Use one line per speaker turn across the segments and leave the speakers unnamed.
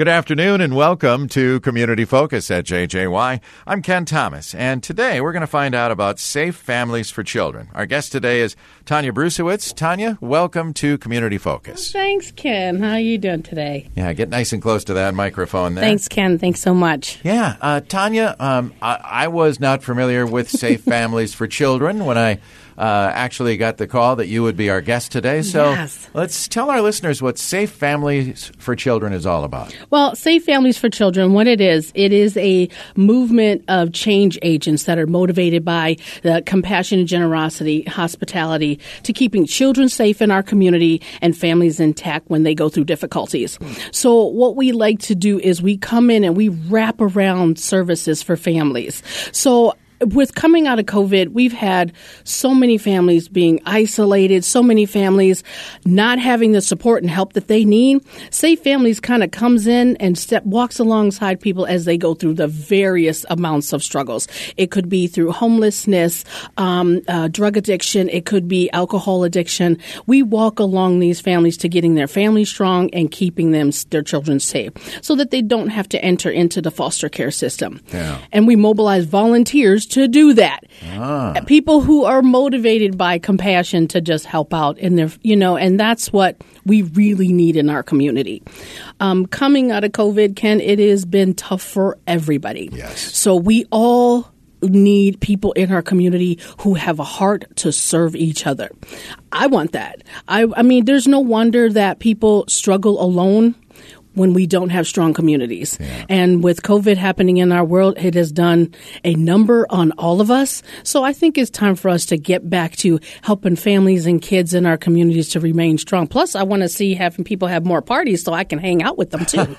Good afternoon and welcome to Community Focus at JJY. I'm Ken Thomas, and today we're going to find out about safe families for children. Our guest today is Tanya Brusewitz. Tanya, welcome to Community Focus.
Thanks, Ken. How are you doing today?
Yeah, get nice and close to that microphone there.
Thanks, Ken. Thanks so much.
Yeah, uh, Tanya, um, I, I was not familiar with safe families for children when I uh, actually got the call that you would be our guest today. So
Yes.
let's tell our listeners what Safe Families for Children is all about.
Well, Safe Families for Children, what it is, it is a movement of change agents that are motivated by the compassion and generosity, hospitality, to keeping children safe in our community and families intact when they go through difficulties. So, what we like to do is we come in and we wrap around services for families. So, with coming out of COVID, we've had so many families being isolated, so many families not having the support and help that they need. Safe Families kind of comes in and step walks alongside people as they go through the various amounts of struggles. It could be through homelessness, um, uh, drug addiction, it could be alcohol addiction. We walk along these families to getting their family strong and keeping them their children safe, so that they don't have to enter into the foster care system.
Yeah.
And we mobilize volunteers to do that. People who are motivated by compassion to just help out in their, you know, and that's what we really need in our community. Um, coming out of COVID, Ken, it has been tough for everybody.
Yes.
So we all need people in our community who have a heart to serve each other. I want that. I, I mean, there's no wonder that people struggle alone when we don't have strong communities. And with COVID happening in our world, it has done a number on all of us. So I think it's time for us to get back to helping families and kids in our communities to remain strong. Plus, I want to see having people have more parties so I can hang out with them too.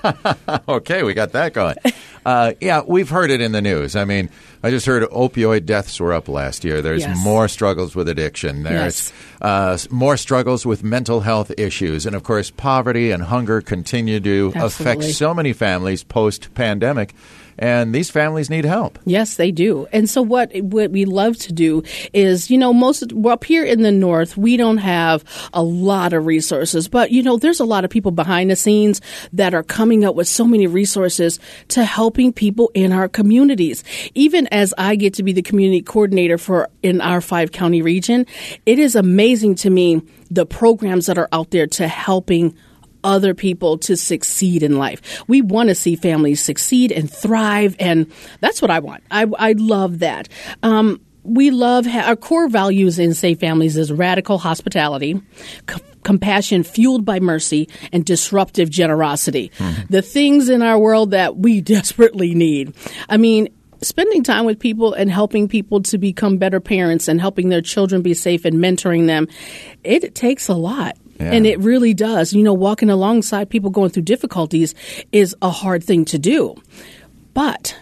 okay, we got that going. Uh, yeah, we've heard it in the news. I mean, I just heard opioid deaths were up last year. There's
Yes.
more struggles with addiction. There's
Yes.
uh, more struggles with mental health issues. And of course, poverty and hunger continue to affect
Absolutely.
so many families post pandemic. And these families need help.
Yes, they do. And so what what we love to do is, you know, most well, up here in the north, we don't have a lot of resources, but you know, there's a lot of people behind the scenes that are coming up with so many resources to helping people in our communities. Even as I get to be the community coordinator for in our five county region, it is amazing to me the programs that are out there to helping other people to succeed in life. We want to see families succeed and thrive, and that's what I want. I, I love that. Um, we love ha- our core values in Safe Families is radical hospitality, c- compassion fueled by mercy, and disruptive generosity. The things in our world that we desperately need. I mean, spending time with people and helping people to become better parents and helping their children be safe and mentoring them, it takes a lot.
Yeah.
And it really does. You know, walking alongside people going through difficulties is a hard thing to do. But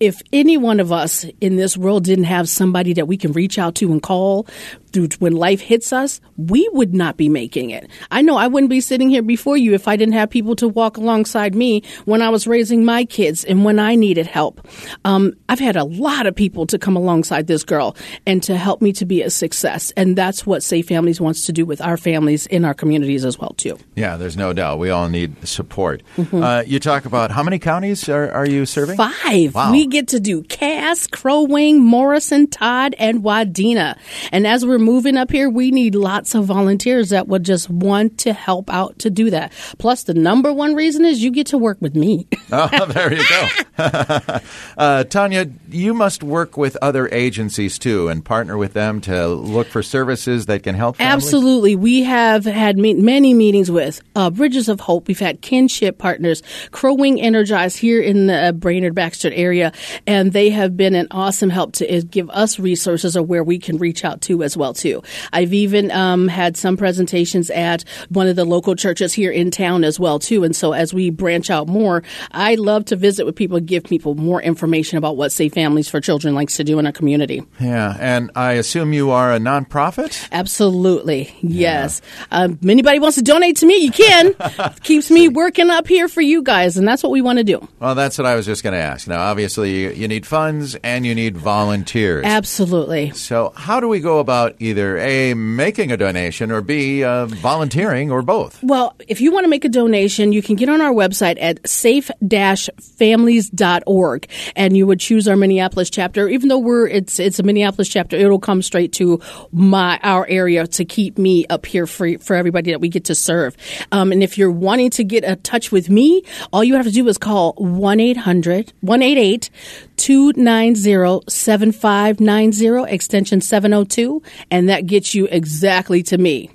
if any one of us in this world didn't have somebody that we can reach out to and call through when life hits us, we would not be making it. I know I wouldn't be sitting here before you if I didn't have people to walk alongside me when I was raising my kids and when I needed help. Um, I've had a lot of people to come alongside this girl and to help me to be a success, and that's what Safe Families wants to do with our families in our communities as well too.
Yeah, there's no doubt. We all need support. Uh, you talk about how many counties are, are you serving?
Five.
Wow.
We get to do Cass, Crow Wing, Morrison, Todd, and Wadena. And as we're moving up here, we need lots of volunteers that would just want to help out to do that. Plus, the number one reason is you get to work with me.
Oh, there you go. uh, Tanya, you must work with other agencies too and partner with them to look for services that can help families.
Absolutely. We have had me- many meetings with uh, Bridges of Hope. We've had kinship partners, Crow Wing Energize here in the uh, Brainerd Baxter area, and they have been an awesome help to uh, give us resources of where we can reach out to as well too. I've even um, had some presentations at one of the local churches here in town as well too, and so as we branch out more, I love to visit with people, give people more information about what Safe Families for Children likes to do in our community.
Yeah, and I assume you are a nonprofit?
Absolutely, yes. Yeah. Um, anybody wants to donate to me, you can. Keeps me working up here for you guys, and that's what we want to do.
Well, that's what I was just going to ask. Now, obviously, you, you need funds and you need volunteers.
Absolutely.
So, how do we go about either A, making a donation, or B, uh, volunteering, or both?
Well, if you want to make a donation, you can get on our website at safe-families.org, and you would choose our Minneapolis chapter. Even though we're it's it's a Minneapolis chapter, it'll come straight to my our area to keep me up here for for everybody that we get to serve. Um, and if you're wanting to get in touch with me, all you have to do is call 1 800 188 290 7590 extension 702, and that gets you exactly to me.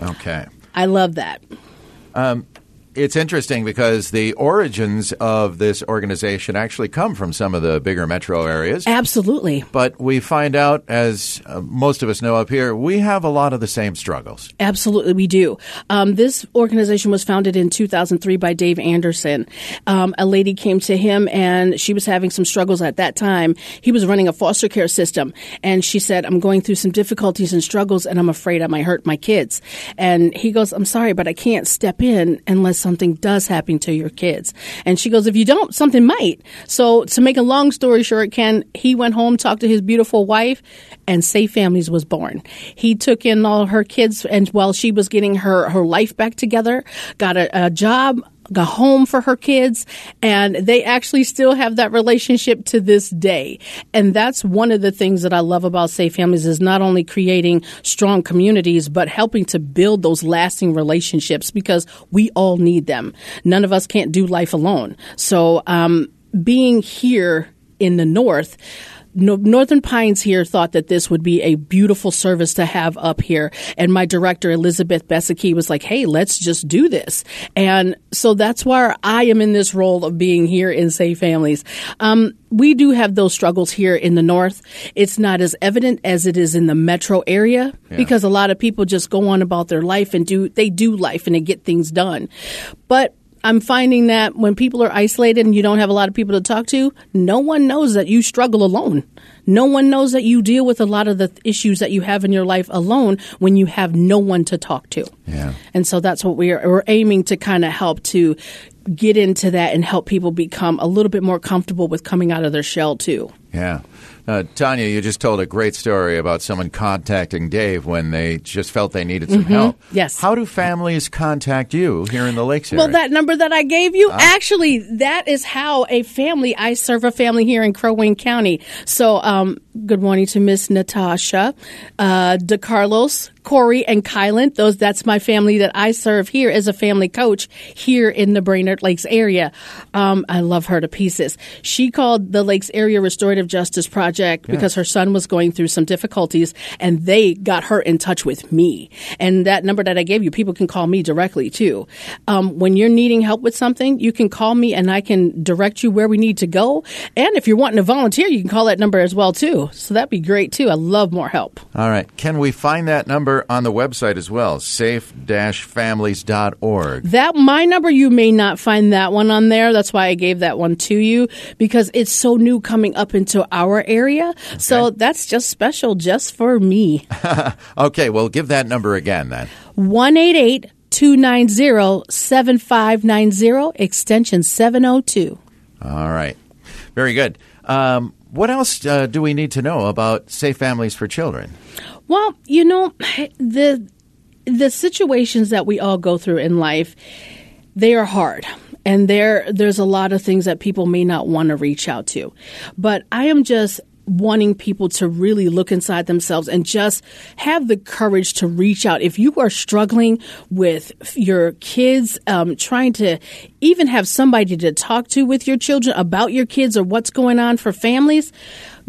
Okay.
I love that.
Um, it's interesting because the origins of this organization actually come from some of the bigger metro areas.
Absolutely.
But we find out, as uh, most of us know up here, we have a lot of the same struggles.
Absolutely, we do. Um, this organization was founded in 2003 by Dave Anderson. Um, a lady came to him and she was having some struggles at that time. He was running a foster care system and she said, I'm going through some difficulties and struggles and I'm afraid I might hurt my kids. And he goes, I'm sorry, but I can't step in unless something does happen to your kids. And she goes, if you don't, something might. So to make a long story short, Ken, he went home, talked to his beautiful wife, and Safe Families was born. He took in all her kids, and while she was getting her, her life back together, got a, a job, a home for her kids and they actually still have that relationship to this day. And that's one of the things that i love about safe families is not only creating strong communities but helping to build those lasting relationships because we all need them. None of us can't do life alone. So um, being here in the north Northern Pines here thought that this would be a beautiful service to have up here. And my director, Elizabeth Besicki, was like, hey, let's just do this. And so that's why I am in this role of being here in Safe Families. Um, we do have those struggles here in the North. It's not as evident as it is in the metro area yeah. because a lot of people just go on about their life and do, they do life and they get things done. But I'm finding that when people are isolated and you don't have a lot of people to talk to, no one knows that you struggle alone. No one knows that you deal with a lot of the issues that you have in your life alone when you have no one to talk to.
Yeah.
And so that's what we're, we're aiming to kind of help to get into that and help people become a little bit more comfortable with coming out of their shell too.
Yeah. Uh, Tanya, you just told a great story about someone contacting Dave when they just felt they needed some
mm-hmm.
help.
Yes.
How do families contact you here in the Lakes area?
Well, that number that I gave you, uh, actually, that is how a family, I serve a family here in Crow Wing County. So, um, good morning to Miss Natasha, uh, DeCarlos, Corey and Kylan. Those that's my family that I serve here as a family coach here in the Brainerd Lakes area. Um, I love her to pieces. She called the Lakes Area Restorative Justice Project yeah. because her son was going through some difficulties, and they got her in touch with me. And that number that I gave you, people can call me directly too. Um, when you're needing help with something, you can call me, and I can direct you where we need to go. And if you're wanting to volunteer, you can call that number as well too. So that'd be great too. I love more help.
All right, can we find that number? on the website as well, safe-families.org.
That my number you may not find that one on there. That's why I gave that one to you because it's so new coming up into our area. Okay. So that's just special just for me.
okay, well give that number again then.
188 290 7590 extension 702.
All right. Very good. Um, what else uh, do we need to know about Safe Families for Children?
Well, you know, the the situations that we all go through in life, they are hard. And there there's a lot of things that people may not want to reach out to. But I am just wanting people to really look inside themselves and just have the courage to reach out. If you are struggling with your kids, um, trying to even have somebody to talk to with your children about your kids or what's going on for families,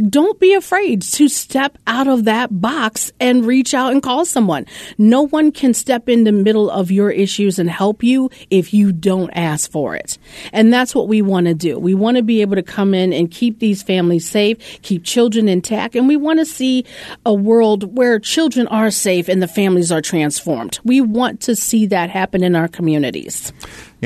don't be afraid to step out of that box and reach out and call someone. No one can step in the middle of your issues and help you if you don't ask for it. And that's what we want to do. We want to be able to come in and keep these families safe, keep children intact, and we want to see a world where children are safe and the families are transformed. We want to see that happen in our communities.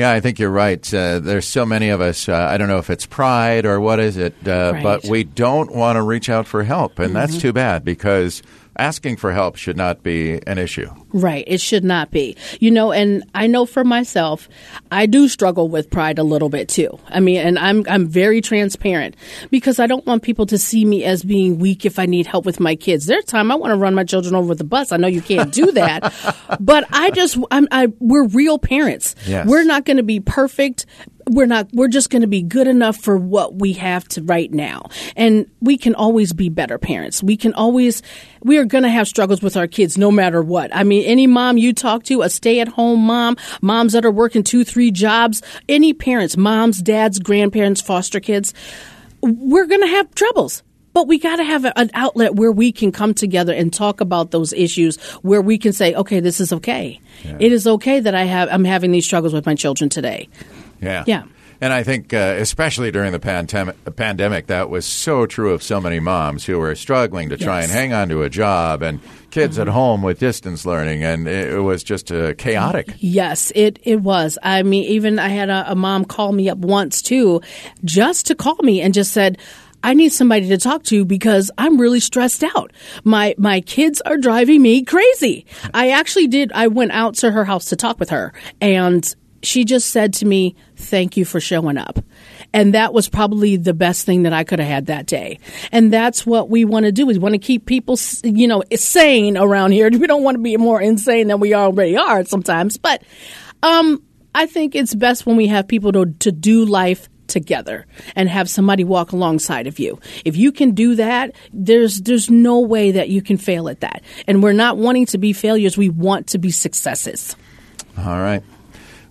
Yeah, I think you're right. Uh, there's so many of us. Uh, I don't know if it's pride or what is it, uh,
Right.
but we don't want to reach out for help, and that's too bad because asking for help should not be an issue.
Right. It should not be. You know, and I know for myself, I do struggle with pride a little bit too. I mean, and I'm I'm very transparent because I don't want people to see me as being weak if I need help with my kids. There's time I want to run my children over with the bus. I know you can't do that, but I just I'm I we're real parents.
Yes.
We're not going to be perfect we're not we're just going to be good enough for what we have to right now. And we can always be better parents. We can always we are going to have struggles with our kids no matter what. I mean any mom you talk to a stay-at-home mom moms that are working two three jobs any parents moms dads grandparents foster kids we're going to have troubles. But we got to have an outlet where we can come together and talk about those issues where we can say okay this is okay. It is okay that i have i'm having these struggles with my children today
Yeah.
Yeah.
And I think, uh, especially during the pandemic, pandemic, that was so true of so many moms who were struggling to try
Yes.
and hang on to a job and kids
Mm-hmm.
at home with distance learning. And it, it was just uh, chaotic.
Yes, it, it was. I mean, even I had a, a mom call me up once too, just to call me and just said, I need somebody to talk to because I'm really stressed out. My my kids are driving me crazy. I actually did I went out to her house to talk with her and she just said to me, "Thank you for showing up." And that was probably the best thing that I could have had that day. And that's what we want to do. We want to keep people, you know, sane around here. We don't want to be more insane than we already are sometimes, but um, I think it's best when we have people to, to do life together and have somebody walk alongside of you. If you can do that, there's there's no way that you can fail at that. And we're not wanting to be failures, we want to be successes.
All right.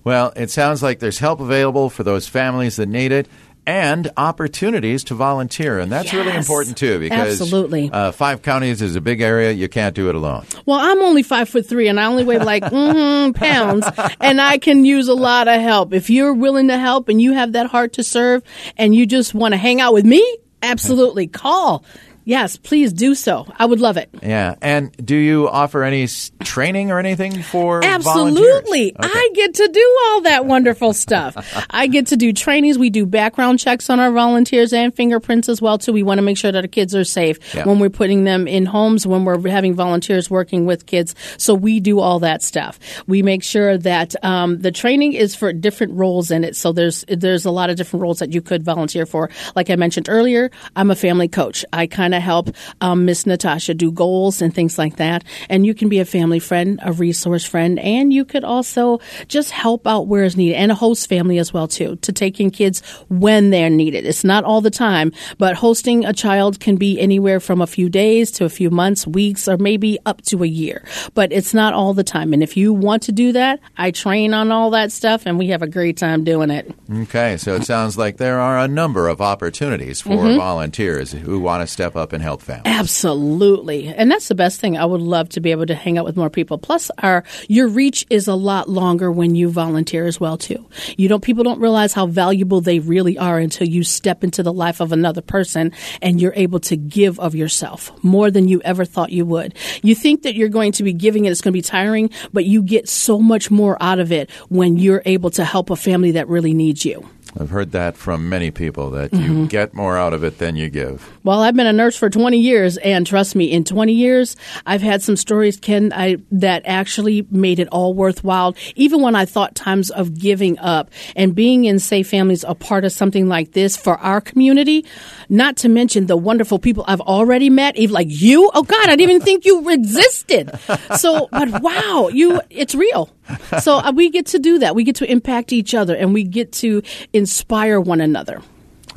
Well, it sounds like there's help available for those families that need it and opportunities to volunteer. And that's really important, too, because
Absolutely.
Uh, five counties is a big area. You can't do it alone.
Well, I'm only five foot three, and I only weigh like mm, pounds, and I can use a lot of help. If you're willing to help and you have that heart to serve, and you just want to hang out with me, absolutely call. Yes, please do so. I would love it.
Yeah. And do you offer any training or anything for
Absolutely.
volunteers? Okay.
I get to do all that wonderful stuff. I get to do trainings. We do background checks on our volunteers and fingerprints as well too. We want to make sure that our kids are safe
Yeah.
when we're putting them in homes, when we're having volunteers working with kids. So we do all that stuff. We make sure that um, the training is for different roles in it. So there's there's a lot of different roles that you could volunteer for. Like I mentioned earlier, I'm a family coach. I kind of help um, Miss Natasha do goals and things like that. And you can be a family friend, a resource friend, and you could also just help out where it's needed and a host family as well too to take in kids when they're needed. It's not all the time, but hosting a child can be anywhere from a few days to a few months, weeks, or maybe up to a year. But it's not all the time. And if you want to do that, I train on all that stuff, and we have a great time doing it.
Okay, so it sounds like there are a number of opportunities for
Mm-hmm.
volunteers who want to step up and help families.
Absolutely. And that's the best thing. I would love to be able to hang out with more people. Plus our your reach is a lot longer when you volunteer as well too. You don't people don't realize how valuable they really are until you step into the life of another person and you're able to give of yourself more than you ever thought you would. You think that you're going to be giving it it's going to be tiring, but you get so much more out of it when you're able to help a family that really needs you.
I've heard that from many people that
Mm-hmm.
you get more out of it than you give.
Well, I've been a nurse for 20 years, and trust me, in 20 years, I've had some stories, Ken, I, that actually made it all worthwhile. Even when I thought times of giving up and being in Safe Families a part of something like this for our community, not to mention the wonderful people I've already met, even like you. Oh God, I didn't even think you existed. So, but wow, you, it's real. So uh, we get to do that. We get to impact each other and we get to inspire one another.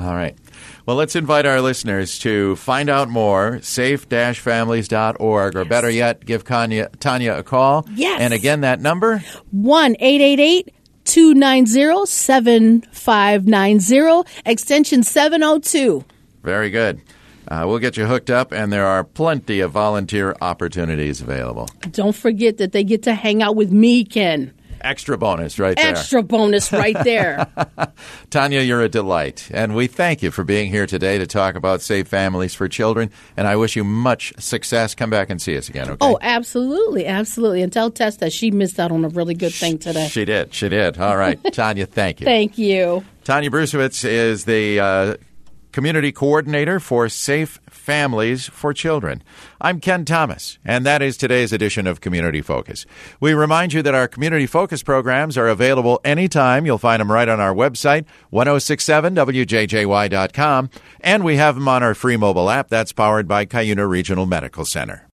All right. Well, let's invite our listeners to find out more, safe-families.org, or better yet, give Kanya, Tanya a call.
Yes.
And again, that number?
1 888 290 7590, extension 702.
Very good. Uh, we'll get you hooked up, and there are plenty of volunteer opportunities available.
Don't forget that they get to hang out with me, Ken.
Extra bonus right there.
Extra bonus right there.
Tanya, you're a delight. And we thank you for being here today to talk about Safe Families for Children. And I wish you much success. Come back and see us again, okay?
Oh, absolutely. Absolutely. And tell Tess that she missed out on a really good thing today.
She did. She did. All right. Tanya, thank you.
Thank you.
Tanya Brusewitz is the uh, community coordinator for Safe Families for Children. I'm Ken Thomas, and that is today's edition of Community Focus. We remind you that our Community Focus programs are available anytime. You'll find them right on our website, 1067wjjy.com, and we have them on our free mobile app that's powered by Cuyuna Regional Medical Center.